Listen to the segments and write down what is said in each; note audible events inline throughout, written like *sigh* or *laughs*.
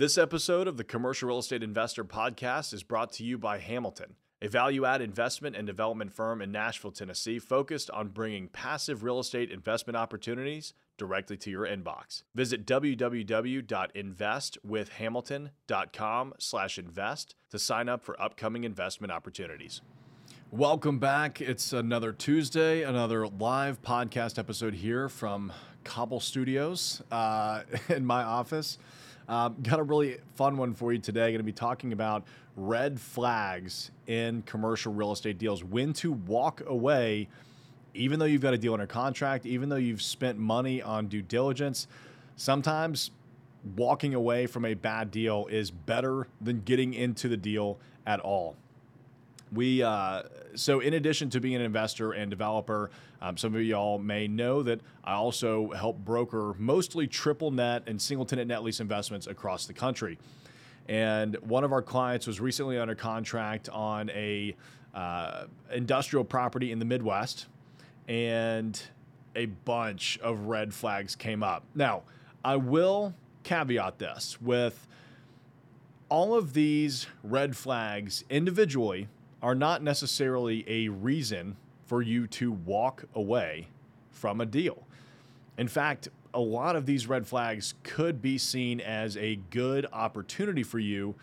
This episode of the Commercial Real Estate Investor Podcast is brought to you by Hamilton, a value add investment and development firm in Nashville, Tennessee, focused on bringing passive real estate investment opportunities directly to your inbox. Visit www.investwithhamilton.com slash invest to sign up for upcoming investment opportunities. Welcome back. It's another Tuesday, another live podcast episode here from Cauble Studios uh, *laughs* in my office. Uh, *laughs* got a really fun one for you today. Going to be talking about red flags in commercial real estate deals. When to walk away, even though you've got a deal under contract, even though you've spent money on due diligence. Sometimes walking away from a bad deal is better than getting into the deal at all. We uh, so in addition to being an investor and developer, um, some of y'all may know that I also help broker mostly triple net and single tenant net lease investments across the country. And one of our clients was recently under contract on a uh, industrial property in the Midwest, and a bunch of red flags came up. Now, I will caveat this with all of these red flags individually are not necessarily a reason for you to walk away from a deal. In fact, a lot of these red flags could be seen as a good opportunity for you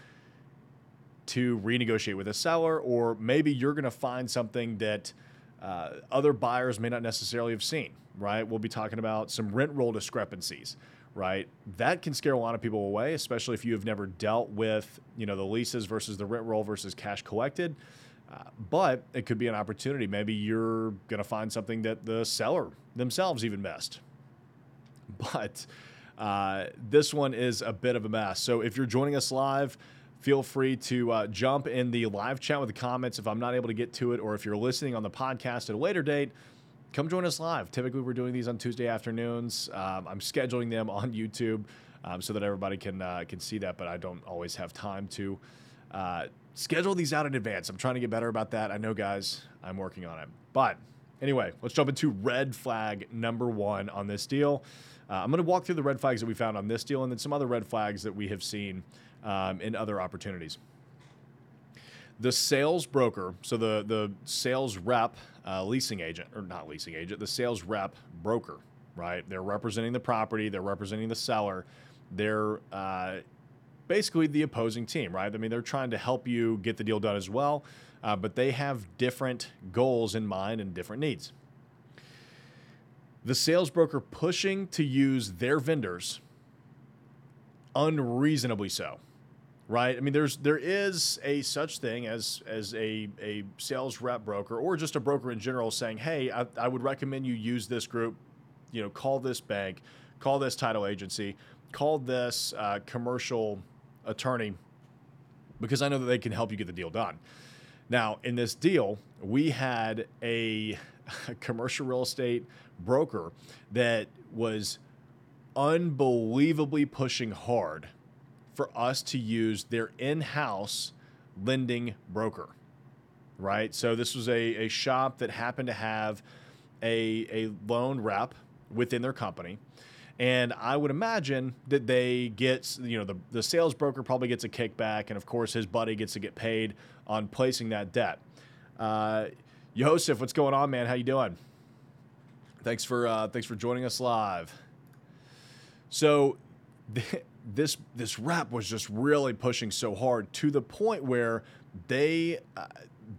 to renegotiate with a seller, or maybe you're going to find something that uh, other buyers may not necessarily have seen, right? We'll be talking about some rent roll discrepancies, right? That can scare a lot of people away, especially if you have never dealt with, you know, the leases versus the rent roll versus cash collected. But it could be an opportunity. Maybe you're going to find something that the seller themselves even missed. *laughs* But uh, this one is a bit of a mess. So if you're joining us live, feel free to uh, jump in the live chat with the comments if I'm not able to get to it, or if you're listening on the podcast at a later date. Come join us live. Typically, we're doing these on Tuesday afternoons. Um, I'm scheduling them on *laughs* YouTube um, so that everybody can uh, can see that, but I don't always have time to uh, schedule these out in advance. I'm trying to get better about that. I know, guys, I'm working on it. But anyway, let's jump into red flag number one on this deal. Uh, I'm going to walk through the red flags that we found on this deal and then some other red flags that we have seen um, in other opportunities. The sales broker, so the, the sales rep, uh, leasing agent, or not leasing agent, the sales rep broker, right? They're representing the property, they're representing the seller. They're uh, basically the opposing team, right? I mean, they're trying to help you get the deal done as well, uh, but they have different goals in mind and different needs. The sales broker pushing to use their vendors unreasonably so right? I mean, there's there is a such thing as as a a sales rep broker or just a broker in general saying, hey, I, I, would recommend you use this group, you know, call this bank, call this title agency, call this uh, commercial attorney because I know that they can help you get the deal done. Now, in this deal, we had a, *laughs* a commercial real estate broker that was unbelievably pushing hard for us to use their in house lending broker, right? So, this was a, a shop that happened to have a, a loan rep within their company and I would imagine that they get, you know, the, the sales broker probably gets a kickback, and of course his buddy gets to get paid on placing that debt. Uh, Yosef, what's going on, man? How you doing? Thanks for uh, thanks for joining us live. So, th- this this rep was just really pushing so hard to the point where they uh,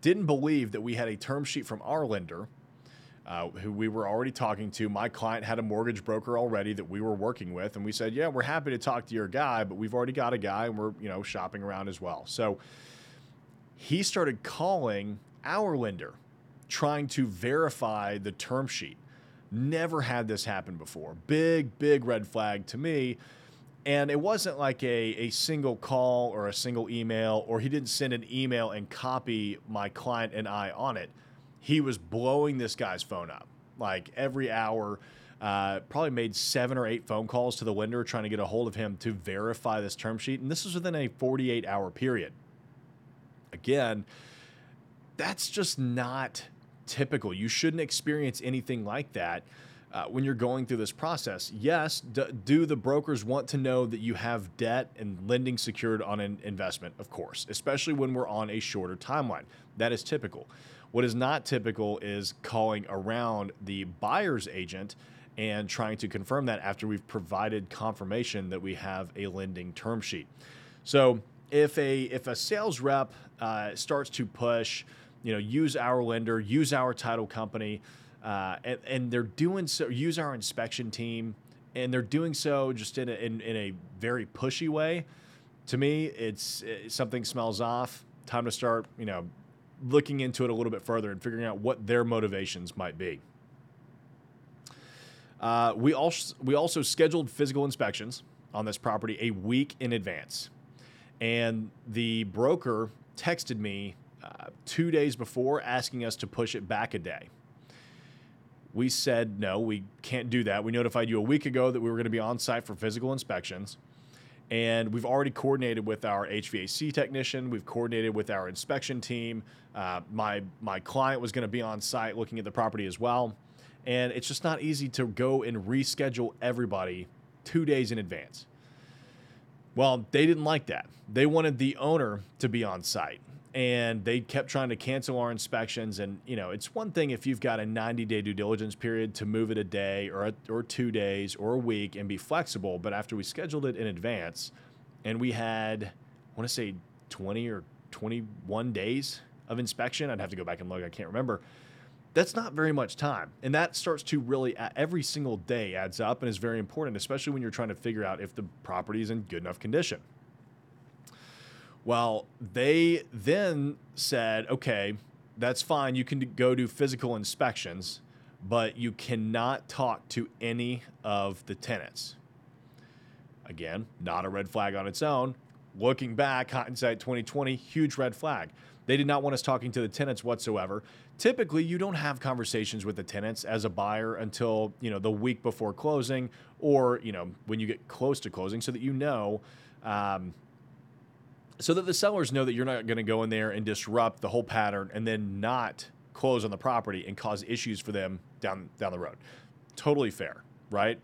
didn't believe that we had a term sheet from our lender uh, who we were already talking to. My client had a mortgage broker already that we were working with, and we said, "Yeah, we're happy to talk to your guy, but we've already got a guy, and we're you know shopping around as well." So he started calling our lender, trying to verify the term sheet. Never had this happen before. Big, big red flag to me. And it wasn't like a, a single call or a single email, or he didn't send an email and copy my client and I on it he was blowing this guy's phone up like every hour. Uh, probably made seven or eight phone calls to the lender trying to get a hold of him to verify this term sheet. And this was within a 48 hour period. Again, that's just not typical. You shouldn't experience anything like that. uh, when you're going through this process. Yes, d- do the brokers want to know that you have debt and lending secured on an investment? Of course, especially when we're on a shorter timeline. That is typical. What is not typical is calling around the buyer's agent and trying to confirm that after we've provided confirmation that we have a lending term sheet. So if a if a sales rep uh, starts to push, you know, use our lender, use our title company, uh, and, and they're doing so, use our inspection team, and they're doing so just in a, in, in a very pushy way. To me, it's, it's something smells off. Time to start, you know, looking into it a little bit further and figuring out what their motivations might be. Uh, we also we also scheduled physical inspections on this property a week in advance, and the broker texted me uh, two days before asking us to push it back a day. We said no, we can't do that. We notified you a week ago that we were going to be on site for physical inspections. And we've already coordinated with our HVAC technician. We've coordinated with our inspection team. Uh, my my client was going to be on site looking at the property as well, and it's just not easy to go and reschedule everybody two days in advance. Well, they didn't like that. They wanted the owner to be on site and they kept trying to cancel our inspections. And you know it's one thing if you've got a 90 day due diligence period to move it a day or a, or 2 days or a week and be flexible. But after we scheduled it in advance and we had I want to say 20 or 21 days of inspection I'd have to go back and look I can't remember. That's not very much time. And that starts to really every single day adds up and is very important especially when you're trying to figure out if the property is in good enough condition well, they then said, okay, that's fine. You can go do physical inspections, but you cannot talk to any of the tenants. Again, not a red flag on its own. Looking back, hindsight 2020, huge red flag. They did not want us talking to the tenants whatsoever. Typically, you don't have conversations with the tenants as a buyer until, you know, the week before closing or, you know, when you get close to closing so that you know um, so that the sellers know that you're not going to go in there and disrupt the whole pattern and then not close on the property and cause issues for them down down the road. Totally fair, right?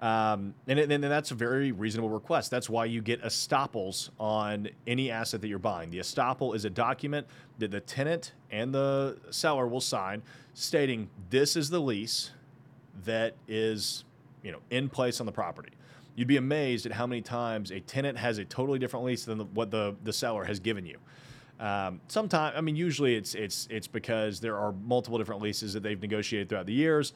Um, and, and, and that's a very reasonable request. That's why you get estoppels on any asset that you're buying. The estoppel is a document that the tenant and the seller will sign stating this is the lease that is you know in place on the property you'd be amazed at how many times a tenant has a totally different lease than the, what the, the seller has given you. Um, sometimes, I mean, usually it's it's it's because there are multiple different leases that they've negotiated throughout the years,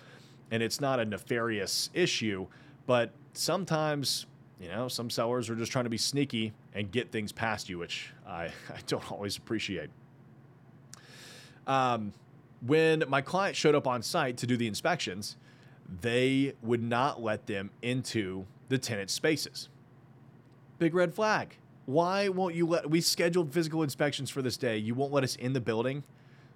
and it's not a nefarious issue. But sometimes, you know, some sellers are just trying to be sneaky and get things past you, which I, *laughs* I don't always appreciate. Um, when my client showed up on site to do the inspections, they would not let them into the tenant spaces. Big red flag. Why won't you let we scheduled physical inspections for this day? You won't let us in the building.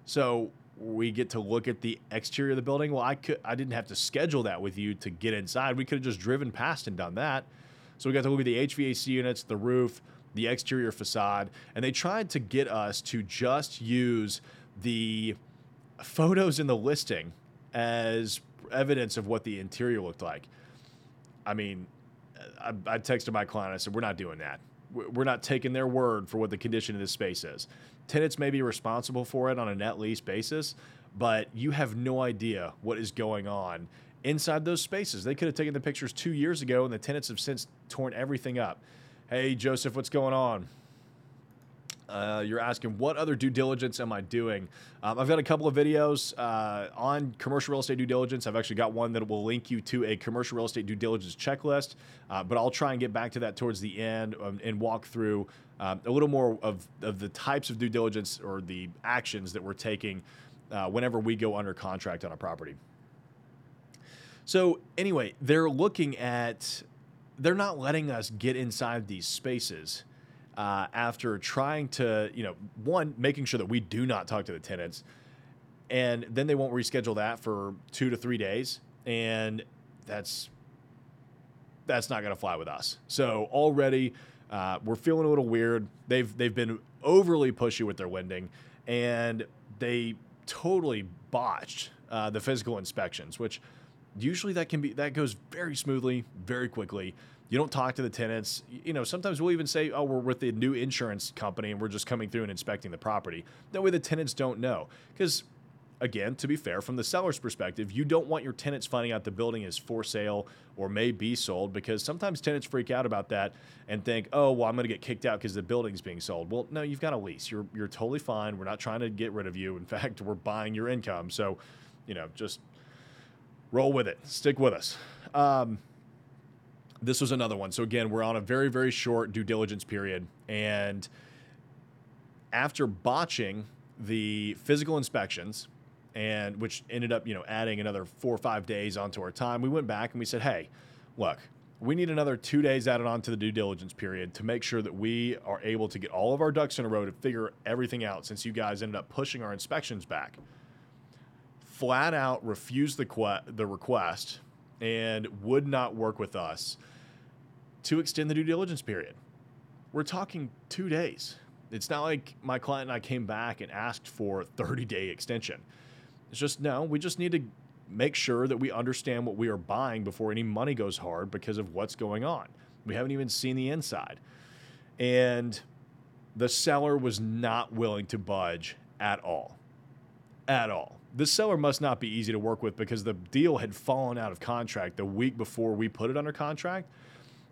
So we get to look at the exterior of the building. Well, I could I didn't have to schedule that with you to get inside. We could have just driven past and done that. So we got to look at the HVAC units, the roof, the exterior facade, and they tried to get us to just use the photos in the listing as evidence of what the interior looked like. I mean, I, I texted my client. I said, "We're not doing that. We're not taking their word for what the condition of this space is. Tenants may be responsible for it on a net lease basis, but you have no idea what is going on inside those spaces. They could have taken the pictures two years ago, and the tenants have since torn everything up. Hey, Joseph, what's going on? Uh, you're asking what other due diligence am I doing? Um, I've got a couple of videos uh, on commercial real estate due diligence. I've actually got one that will link you to a commercial real estate due diligence checklist, uh, but I'll try and get back to that towards the end um, and walk through um, a little more of, of the types of due diligence or the actions that we're taking uh, whenever we go under contract on a property. So, anyway, they're looking at, they're not letting us get inside these spaces uh, after trying to, you know, one, making sure that we do not talk to the tenants. And then they won't reschedule that for two to three days. And that's that's not going to fly with us. So already uh, we're feeling a little weird. They've they've been overly pushy with their lending, and they totally botched uh, the physical inspections, which usually that can be that goes very smoothly, very quickly. You don't talk to the tenants. You know, sometimes we'll even say, "Oh, we're with the new insurance company and we're just coming through and inspecting the property." That way, the tenants don't know because again, to be fair, from the seller's perspective, you don't want your tenants finding out the building is for sale or may be sold because sometimes tenants freak out about that and think, oh, well, I'm going to get kicked out because the building's being sold. Well, no, you've got a lease. You're, you're totally fine. We're not trying to get rid of you. In *laughs* fact, we're buying your income. So, you know, just roll with it, stick with us. Um, this was another one. So, again, we're on a very, very short due diligence period. And after botching the physical inspections, and which ended up, you know, adding another four or five days onto our time. We went back and we said, hey, look, we need another two days added on to the due diligence period to make sure that we are able to get all of our ducks in a row to figure everything out since you guys ended up pushing our inspections back. Flat out refused the, que- the request and would not work with us to extend the due diligence period. We're talking two days. It's not like my client and I came back and asked for a 30 day extension. It's just no, we just need to make sure that we understand what we are buying before any money goes hard because of what's going on. We haven't even seen the inside. And the seller was not willing to budge at all. At all. The seller must not be easy to work with because the deal had fallen out of contract the week before we put it under contract,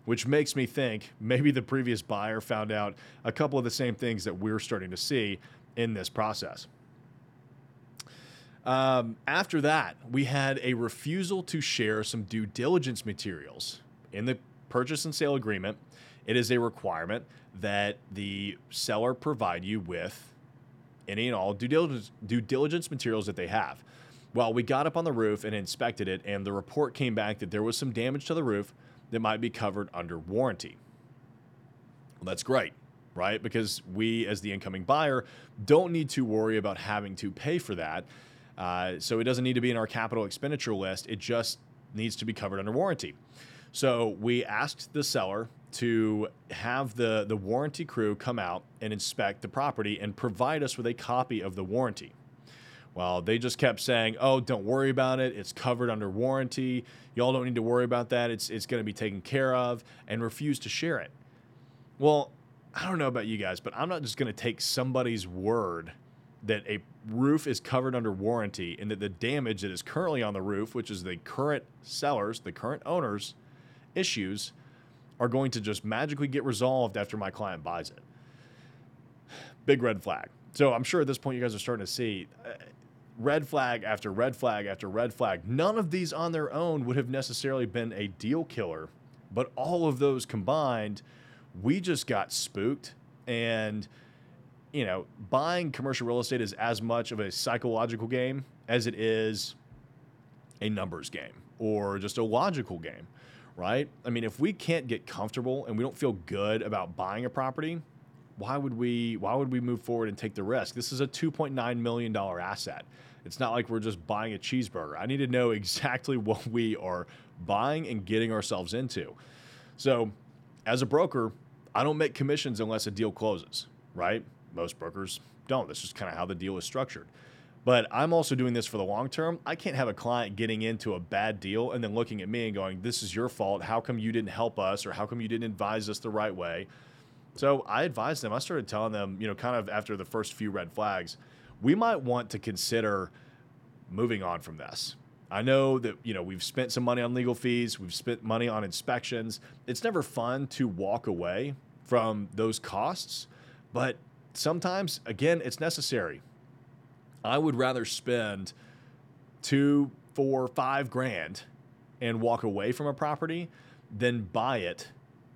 which makes me think maybe the previous buyer found out a couple of the same things that we're starting to see in this process. Um, after that, we had a refusal to share some due diligence materials. In the purchase and sale agreement, it is a requirement that the seller provide you with any and all due diligence, due diligence materials that they have. Well, we got up on the roof and inspected it, and the report came back that there was some damage to the roof that might be covered under warranty. Well, that's great, right? Because we, as the incoming buyer, don't need to worry about having to pay for that uh, so it doesn't need to be in our capital expenditure list. It just needs to be covered under warranty. So we asked the seller to have the, the warranty crew come out and inspect the property and provide us with a copy of the warranty. Well, they just kept saying, "Oh, don't worry about it. It's covered under warranty. Y'all don't need to worry about that. It's it's going to be taken care of," and refused to share it. Well, I don't know about you guys, but I'm not just going to take somebody's word that a roof is covered under warranty and that the damage that is currently on the roof, which is the current sellers, the current owners' issues, are going to just magically get resolved after my client buys it. *sighs* Big red flag. So I'm sure at this point you guys are starting to see uh, red flag after red flag after red flag. None of these on their own would have necessarily been a deal killer, but all of those combined, we just got spooked and you know, buying commercial real estate is as much of a psychological game as it is a numbers game or just a logical game, right? I mean, if we can't get comfortable and we don't feel good about buying a property, why would we why would we move forward and take the risk? This is a 2.9 million dollar asset. It's not like we're just buying a cheeseburger. I need to know exactly *laughs* what we are buying and getting ourselves into. So, as a broker, I don't make commissions unless a deal closes, right? Most brokers don't. That's just kind of how the deal is structured. But I'm also doing this for the long term. I can't have a client getting into a bad deal and then looking at me and going, This is your fault. How come you didn't help us? Or how come you didn't advise us the right way? So I advised them. I started telling them, you know, kind of after the first few red flags, we might want to consider moving on from this. I know that, you know, we've spent some money on legal fees, we've spent money on inspections. It's never fun to walk away from those costs, but sometimes, again, it's necessary. I would rather spend two, four, five grand and walk away from a property than buy it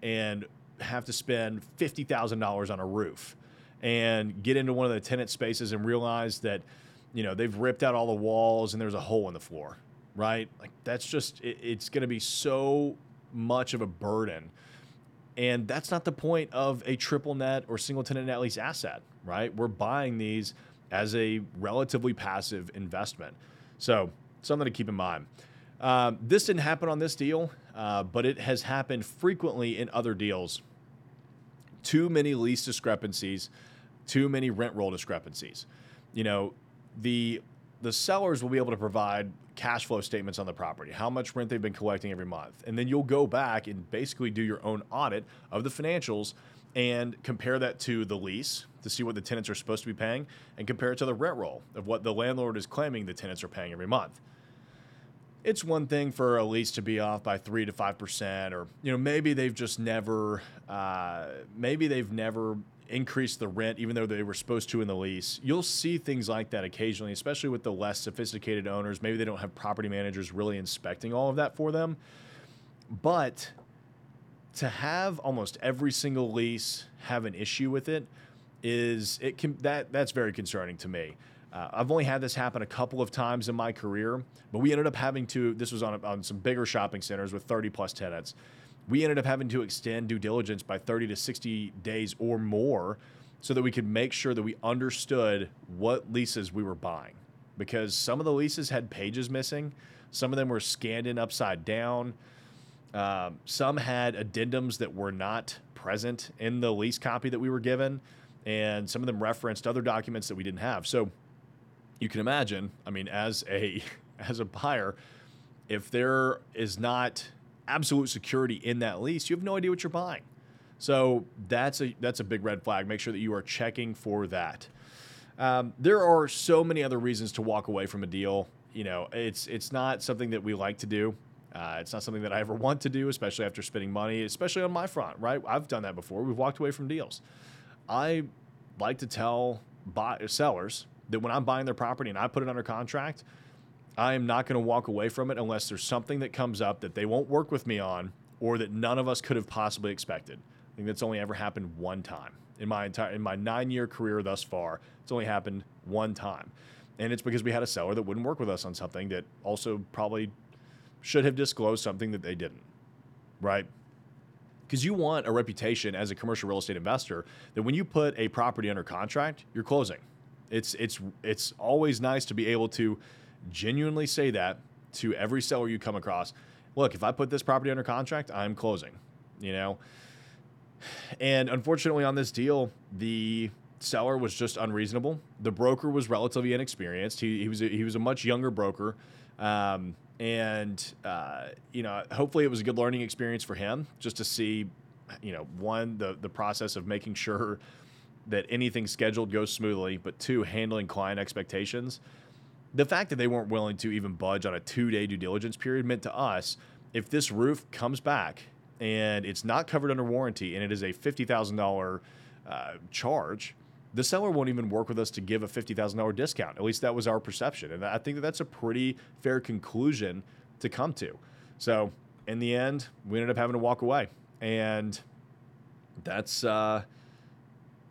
and have to spend $50,000 on a roof and get into one of the tenant spaces and realize that, you know, they've ripped out all the walls and there's a hole in the floor, right? Like that's just, it, it's going to be so much of a burden and that's not the point of a triple net or single tenant net lease asset, right? We're buying these as a relatively passive investment. So, something to keep in mind. Um, this didn't happen on this deal, uh, but it has happened frequently in other deals. Too many lease discrepancies, too many rent roll discrepancies. You know, the the sellers will be able to provide cash flow statements on the property, how much rent they've been collecting every month. And then you'll go back and basically do your own audit of the financials and compare that to the lease to see what the tenants are supposed to be paying and compare it to the rent roll of what the landlord is claiming the tenants are paying every month. It's one thing for a lease to be off by three to five percent, or you know maybe they've just never, uh, maybe they've never increased the rent even though they were supposed to in the lease. You'll see things like that occasionally, especially with the less sophisticated owners. Maybe they don't have property managers really inspecting all of that for them. But to have almost every single lease have an issue with it is it can that that's very concerning to me. Uh, I've only had this happen a couple of times in my career, but we ended up having to. This was on on some bigger shopping centers with 30 plus tenants. We ended up having to extend due diligence by 30 to 60 days or more, so that we could make sure that we understood what leases we were buying, because some of the leases had pages missing, some of them were scanned in upside down. Um, some had addendums that were not present in the lease copy that we were given, and some of them referenced other documents that we didn't have. So you can imagine, I mean, as a *laughs* as a buyer, if there is not absolute security in that lease, you have no idea what you're buying. So that's a that's a big red flag. Make sure that you are checking for that. Um, there are so many other reasons to walk away from a deal. You know, it's it's not something that we like to do. Uh, it's not something that I ever want to do, especially after spending money, especially on my front, right? I've done that before. We've walked away from deals. I like to tell buy, sellers that when I'm buying their property and I put it under contract, I am not going to walk away from it unless there's something that comes up that they won't work with me on or that none of us could have possibly expected. I think that's only ever happened one time in my entire in my 9-year career thus far. It's only happened one time. And it's because we had a seller that wouldn't work with us on something that also probably should have disclosed something that they didn't, right? Because you want a reputation as a commercial real estate investor that when you put a property under contract, you're closing. It's it's it's always nice to be able to genuinely say that to every seller you come across. Look, if I put this property under contract, I'm closing. You know, and unfortunately on this deal, the seller was just unreasonable. The broker was relatively inexperienced. He, he was a, he was a much younger broker. Um, and uh, you know hopefully it was a good learning experience for him just to see you know one the the process of making sure that anything scheduled goes smoothly but two handling client expectations the fact that they weren't willing to even budge on a two day due diligence period meant to us if this roof comes back and it's not covered under warranty and it is a $50000 uh, charge the seller won't even work with us to give a $50,000 discount. At least that was our perception. And I think that that's a pretty fair conclusion to come to. So in the end, we ended up having to walk away. And that's uh,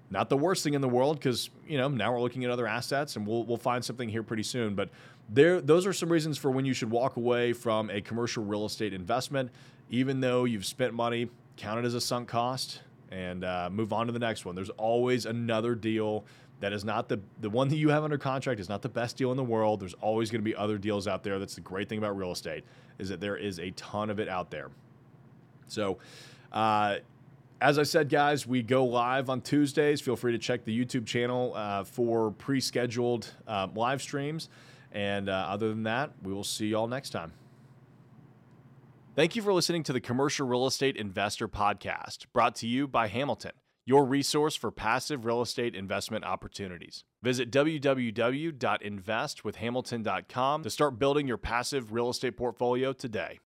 not the worst thing in the world because, you know, now we're looking at other assets and we'll, we'll find something here pretty soon. But there, those are some reasons for when you should walk away from a commercial real estate investment, even though you've spent money, count it as a sunk cost and uh, move on to the next one. There's always another deal that is not the the one that you have under contract is not the best deal in the world. There's always going to be other deals out there. That's the great thing about real estate is that there is a ton of it out there. So. Uh, as I said, guys, we go live on Tuesdays. Feel free to check the YouTube channel uh, for pre scheduled uh, live streams. And uh, other than that, we will see y'all next time. Thank you for listening to the Commercial Real Estate Investor Podcast, brought to you by Hamilton, your resource for passive real estate investment opportunities. Visit www.investwithhamilton.com to start building your passive real estate portfolio today.